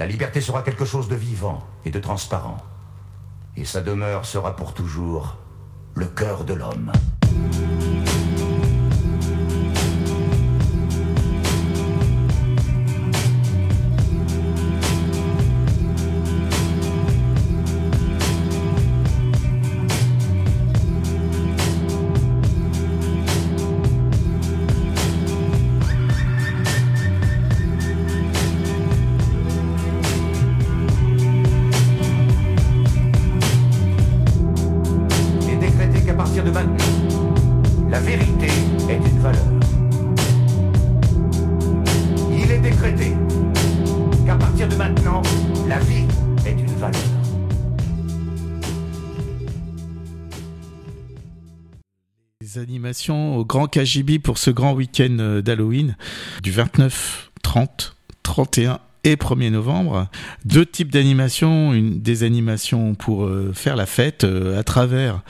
la liberté sera quelque chose de vivant et de transparent. Et sa demeure sera pour toujours le cœur de l'homme. De maintenant, la vérité est une valeur. Il est décrété qu'à partir de maintenant, la vie est une valeur. Les animations au Grand KGB pour ce grand week-end euh, d'Halloween du 29, 30, 31 et 1er novembre. Deux types d'animations, des animations pour euh, faire la fête euh, à travers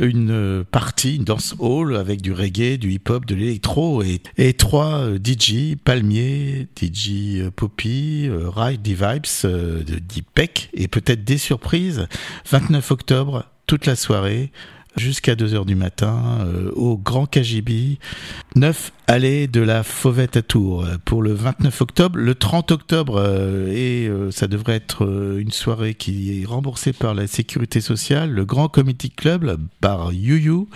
une euh, partie, une dance hall avec du reggae, du hip-hop, de l'électro et, et trois DJ, Palmier, DJ Poppy, Ride the Vibes, de Deep Peck et peut-être des surprises. 29 octobre, toute la soirée jusqu'à 2h du matin euh, au Grand KGB, 9 allée de la Fauvette à Tours pour le 29 octobre. Le 30 octobre, euh, et euh, ça devrait être une soirée qui est remboursée par la Sécurité sociale, le Grand Comedy Club par YuYu,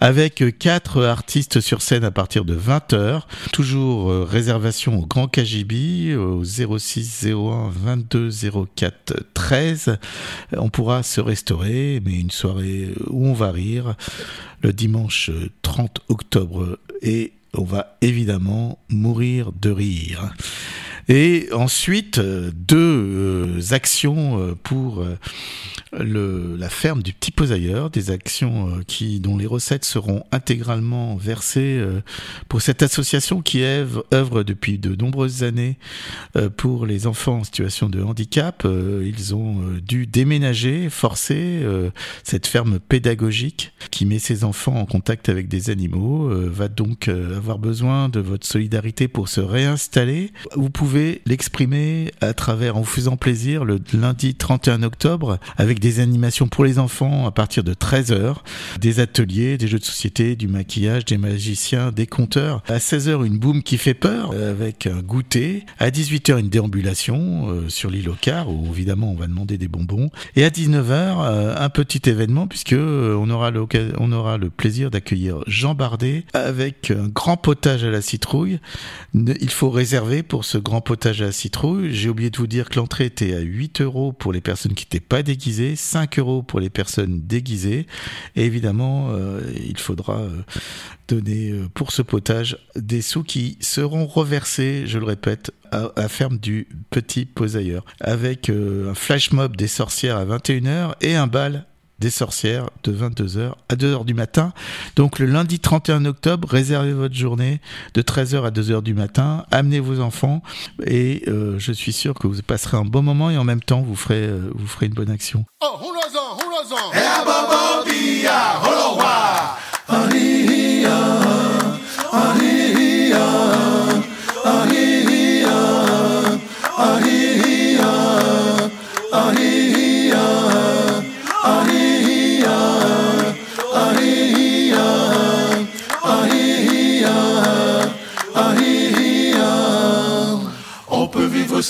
avec quatre artistes sur scène à partir de 20h. Toujours réservation au Grand KGB au 06 01 22 04 13. On pourra se restaurer, mais une soirée où on va le dimanche euh, 30 octobre et on va évidemment mourir de rire. Et ensuite, euh, deux euh, actions euh, pour le, la ferme du Petit Posailleur, des actions qui, dont les recettes seront intégralement versées pour cette association qui œuvre, depuis de nombreuses années pour les enfants en situation de handicap. Ils ont dû déménager, forcer cette ferme pédagogique qui met ses enfants en contact avec des animaux, va donc avoir besoin de votre solidarité pour se réinstaller. Vous pouvez l'exprimer à travers, en vous faisant plaisir, le lundi 31 octobre, avec des animations pour les enfants à partir de 13h, des ateliers, des jeux de société, du maquillage, des magiciens, des conteurs. À 16h, une boum qui fait peur, avec un goûter. À 18h, une déambulation euh, sur l'île au car, où évidemment on va demander des bonbons. Et à 19h, euh, un petit événement, puisque euh, on aura, on aura le plaisir d'accueillir Jean Bardet avec un grand potage à la citrouille. Il faut réserver pour ce grand potage à citrouille. J'ai oublié de vous dire que l'entrée était à 8 euros pour les personnes qui n'étaient pas déguisées, 5 euros pour les personnes déguisées. Évidemment, euh, il faudra euh, donner euh, pour ce potage des sous qui seront reversés, je le répète, à la ferme du Petit Posailleur, avec un flash mob des sorcières à 21h et un bal des sorcières de 22h à 2h du matin. Donc le lundi 31 octobre, réservez votre journée de 13h à 2h du matin, amenez vos enfants et euh, je suis sûr que vous passerez un bon moment et en même temps vous ferez, euh, vous ferez une bonne action. On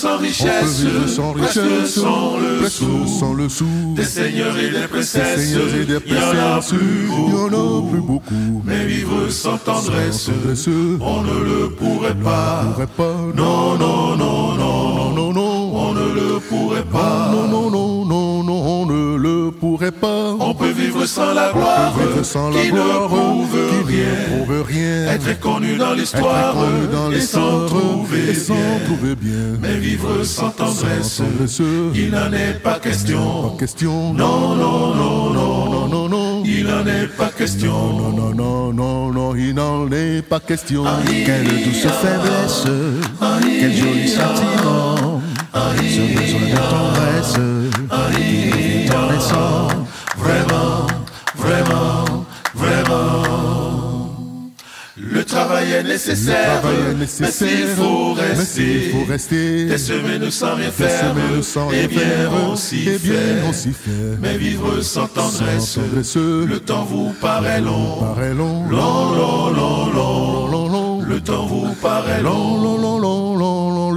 sans richesse, On peut vivre sans richesse, sans le presque sou. sans le sou. Des seigneurs et des princesses, il y en a plus en a beaucoup. plus beaucoup. Mais vivre sans tendresse, Sans tendresse, on ne le pourrait pas. pourrait pas. Non, non, non, non, non, non, non. on ne le pourrait pas. Non, non, non, pas. On peut vivre sans la gloire, Vivre sans la qui gloire, ne prouve qui rien. prouve rien. Être connu dans l'histoire, et s'en trouver trouver bien. Mais vivre sans tendresse, il n'en est pas pas question. question. Non, non, non, non, non, non, non. il n'en est pas question. Non, non, non, non, non, il n'en est pas question. Quelle douce faiblesse, quel joli sentiment, ce besoin de est nécessaire. Mais s'il faut rester, faut rester. des semaines sans rien faire, eh bien on s'y fait. Mais vivre sans tendresse, le temps vous paraît long. long, Long, long, long, Le temps vous paraît long, long, long, long,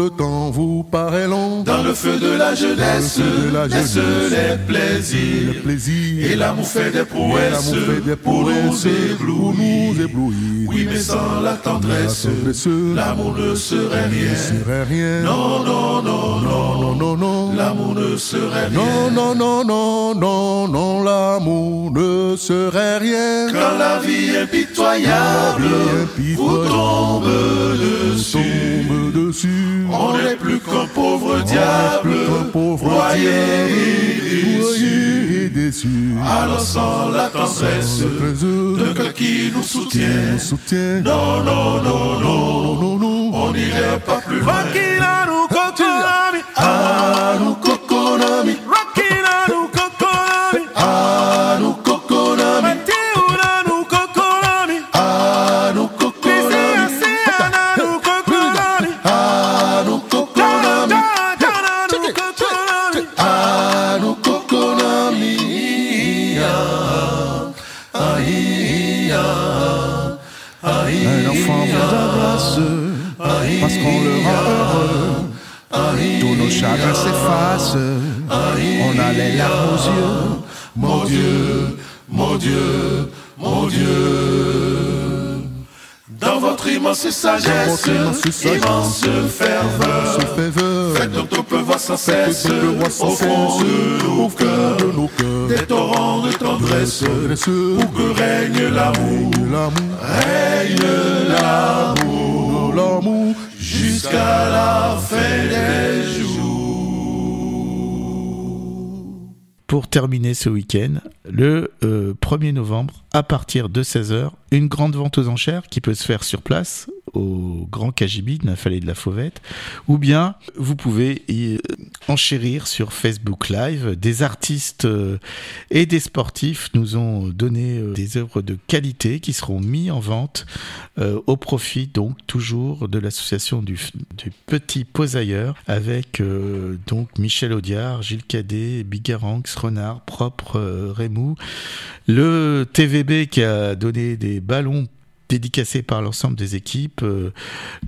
le temps vous paraît long. Dans le feu de la jeunesse, le de la naissent jeunesse, les Le plaisirs. plaisir, Et l'amour fait des prouesses fait des pour nous prouesses, pour nous éblouir. éblouir. Oui, mais sans la tendresse, La tendresse, l'amour ne serait rien. serait rien. Non, non, non, non, non, non, non. l'amour ne serait Non, rien. non, non, non, non, non, l'amour ne serait rien. Quand la vie est impitoyable, vous tombe dessus. Dessus. On n'est plus qu'un pauvre diable, pauvre broyé et déçu. Alors sans la tendresse de cœur qui nous soutient, soutient. non, non, non, non, heureux. Tous nos chagrins s'effacent. On a les larmes aux yeux. Mon Dieu, mon Dieu, mon Dieu. Dans votre immense sagesse, immense ferveur, faites peut voir sans cesse, au fond de nos cœurs, des torrents de tendresse, pour que règne l'amour, L'amour, règne l'amour, l'amour, jusqu'à la fin des jours. Pour terminer ce week-end, le euh, 1er novembre, à partir de 16h, une grande vente aux enchères qui peut se faire sur place au Grand Kajibi de la Vallée de la Fauvette, ou bien vous pouvez y euh, enchérir sur Facebook Live. Des artistes euh, et des sportifs nous ont donné euh, des œuvres de qualité qui seront mis en vente au profit donc toujours de l'association du, Petit Posailleur avec donc Michel Audiard, Gilles Cadet, Bigaranx, Renard, Propre, euh, le TVB qui a donné des ballons dédicacés par l'ensemble des équipes, euh,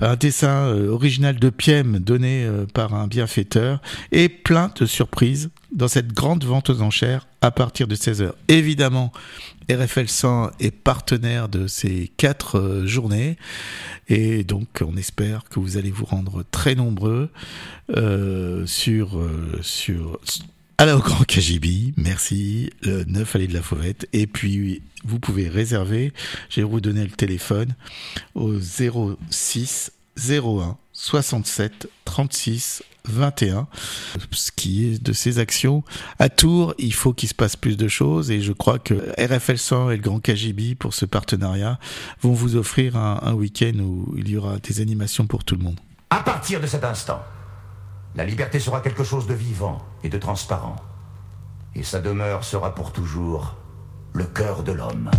un dessin euh, original de Piem donné euh, par un bienfaiteur. Et plein de surprises dans cette grande vente aux enchères à partir de 16h. Évidemment, RFL 100 est partenaire de ces quatre journées. Et donc on espère que vous allez vous rendre très nombreux sur sur au Grand Kajibi, merci, le 9 allée de la Fauvette. Et puis, vous pouvez réserver, vous donner le téléphone, au 06 01 67 36 21. Ce qui est de ces actions. À Tours, il faut qu'il se passe plus de choses et je crois que RFL 100 et le Grand Kajibi, pour ce partenariat, vont vous offrir un week-end où il y aura des animations pour tout le monde. À partir de cet instant, la liberté sera quelque chose de vivant et de transparent. Et sa demeure sera pour toujours le cœur de l'homme.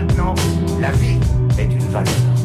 Maintenant, la vie est une valeur.